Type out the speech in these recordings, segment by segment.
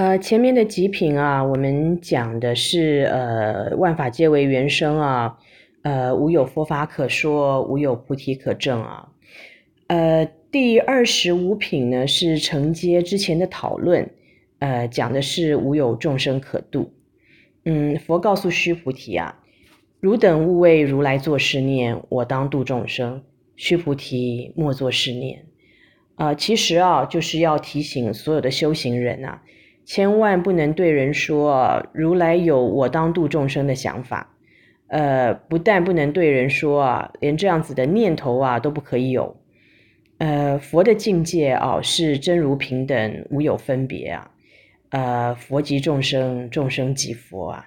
呃，前面的几品啊，我们讲的是呃，万法皆为缘生啊，呃，无有佛法可说，无有菩提可证啊。呃，第二十五品呢，是承接之前的讨论，呃，讲的是无有众生可度。嗯，佛告诉须菩提啊，汝等勿为如来作是念，我当度众生。须菩提莫作是念。啊、呃，其实啊，就是要提醒所有的修行人啊。千万不能对人说如来有我当度众生的想法，呃，不但不能对人说啊，连这样子的念头啊都不可以有。呃，佛的境界啊是真如平等，无有分别啊。呃，佛即众生，众生即佛啊。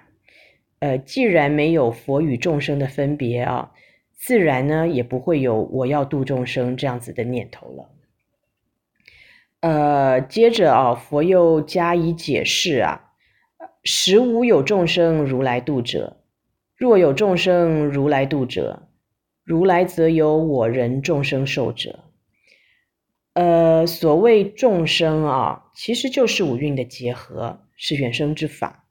呃，既然没有佛与众生的分别啊，自然呢也不会有我要度众生这样子的念头了。呃，接着啊，佛又加以解释啊，实无有众生如来度者，若有众生如来度者，如来则有我人众生受者。呃，所谓众生啊，其实就是五蕴的结合，是原生之法。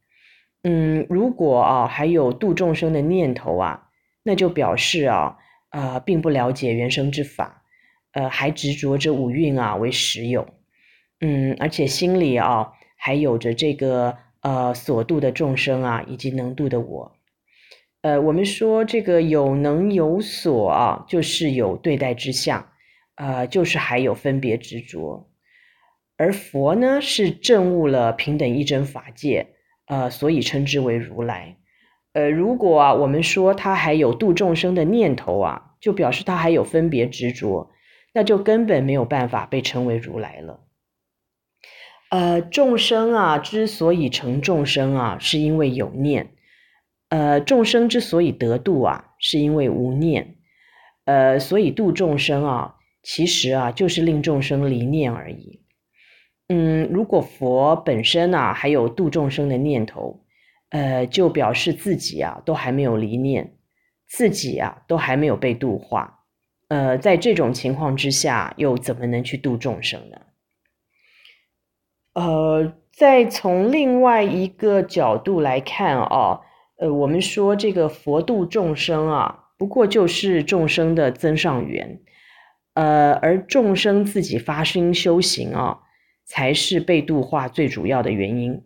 嗯，如果啊还有度众生的念头啊，那就表示啊，呃，并不了解原生之法，呃，还执着着五蕴啊为实有。嗯，而且心里啊还有着这个呃所度的众生啊，以及能度的我。呃，我们说这个有能有所啊，就是有对待之相，呃，就是还有分别执着。而佛呢，是证悟了平等一真法界，呃，所以称之为如来。呃，如果啊我们说他还有度众生的念头啊，就表示他还有分别执着，那就根本没有办法被称为如来了。呃，众生啊，之所以成众生啊，是因为有念；呃，众生之所以得度啊，是因为无念。呃，所以度众生啊，其实啊，就是令众生离念而已。嗯，如果佛本身啊，还有度众生的念头，呃，就表示自己啊，都还没有离念，自己啊，都还没有被度化。呃，在这种情况之下，又怎么能去度众生呢？呃，再从另外一个角度来看哦，呃，我们说这个佛度众生啊，不过就是众生的增上缘，呃，而众生自己发心修行啊，才是被度化最主要的原因。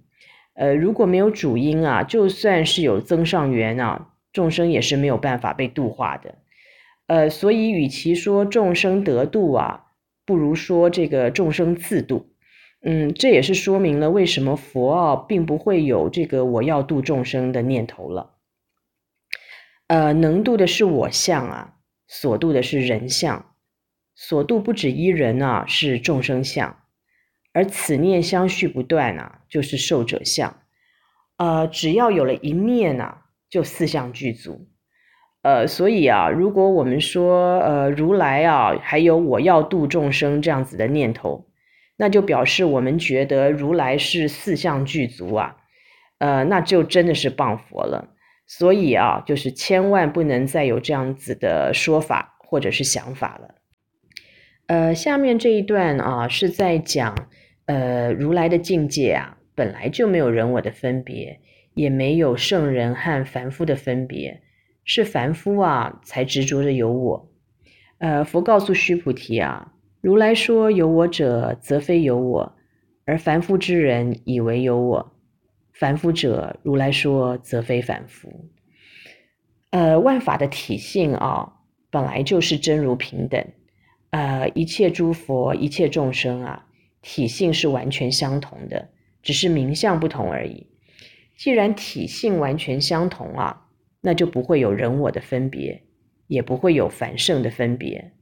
呃，如果没有主因啊，就算是有增上缘啊，众生也是没有办法被度化的。呃，所以与其说众生得度啊，不如说这个众生自度。嗯，这也是说明了为什么佛啊，并不会有这个我要度众生的念头了。呃，能度的是我相啊，所度的是人相，所度不止一人啊，是众生相，而此念相续不断啊，就是受者相。呃，只要有了一念啊，就四相具足。呃，所以啊，如果我们说呃如来啊，还有我要度众生这样子的念头。那就表示我们觉得如来是四相具足啊，呃，那就真的是谤佛了。所以啊，就是千万不能再有这样子的说法或者是想法了。呃，下面这一段啊，是在讲，呃，如来的境界啊，本来就没有人我的分别，也没有圣人和凡夫的分别，是凡夫啊才执着着有我。呃，佛告诉须菩提啊。如来说有我者，则非有我；而凡夫之人以为有我。凡夫者，如来说则非凡夫。呃，万法的体性啊，本来就是真如平等。呃，一切诸佛、一切众生啊，体性是完全相同的，只是名相不同而已。既然体性完全相同啊，那就不会有人我的分别，也不会有凡圣的分别。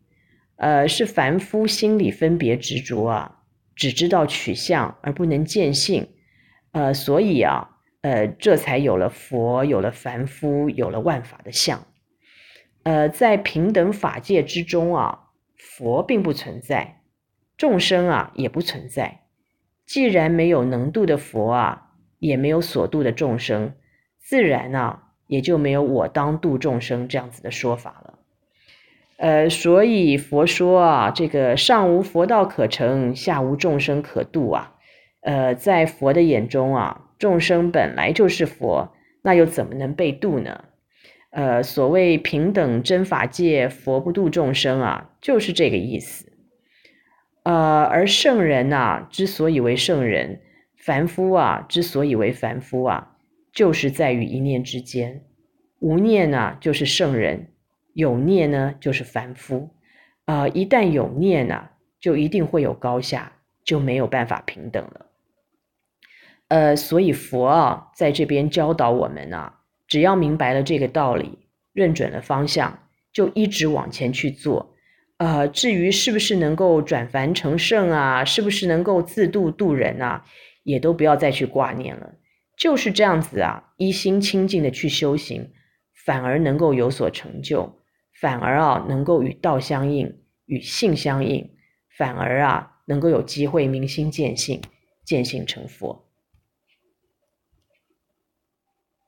呃，是凡夫心理分别执着啊，只知道取相而不能见性，呃，所以啊，呃，这才有了佛，有了凡夫，有了万法的相。呃，在平等法界之中啊，佛并不存在，众生啊也不存在。既然没有能度的佛啊，也没有所度的众生，自然啊也就没有我当度众生这样子的说法了。呃，所以佛说啊，这个上无佛道可成，下无众生可度啊，呃，在佛的眼中啊，众生本来就是佛，那又怎么能被度呢？呃，所谓平等真法界，佛不度众生啊，就是这个意思。呃，而圣人呐，之所以为圣人，凡夫啊，之所以为凡夫啊，就是在于一念之间。无念呢，就是圣人；有念呢，就是凡夫。啊、一旦有念呢，就一定会有高下，就没有办法平等了。呃，所以佛啊，在这边教导我们啊，只要明白了这个道理，认准了方向，就一直往前去做。呃，至于是不是能够转凡成圣啊，是不是能够自度度人啊，也都不要再去挂念了。就是这样子啊，一心清净的去修行，反而能够有所成就，反而啊，能够与道相应，与性相应，反而啊，能够有机会明心见性，见性成佛。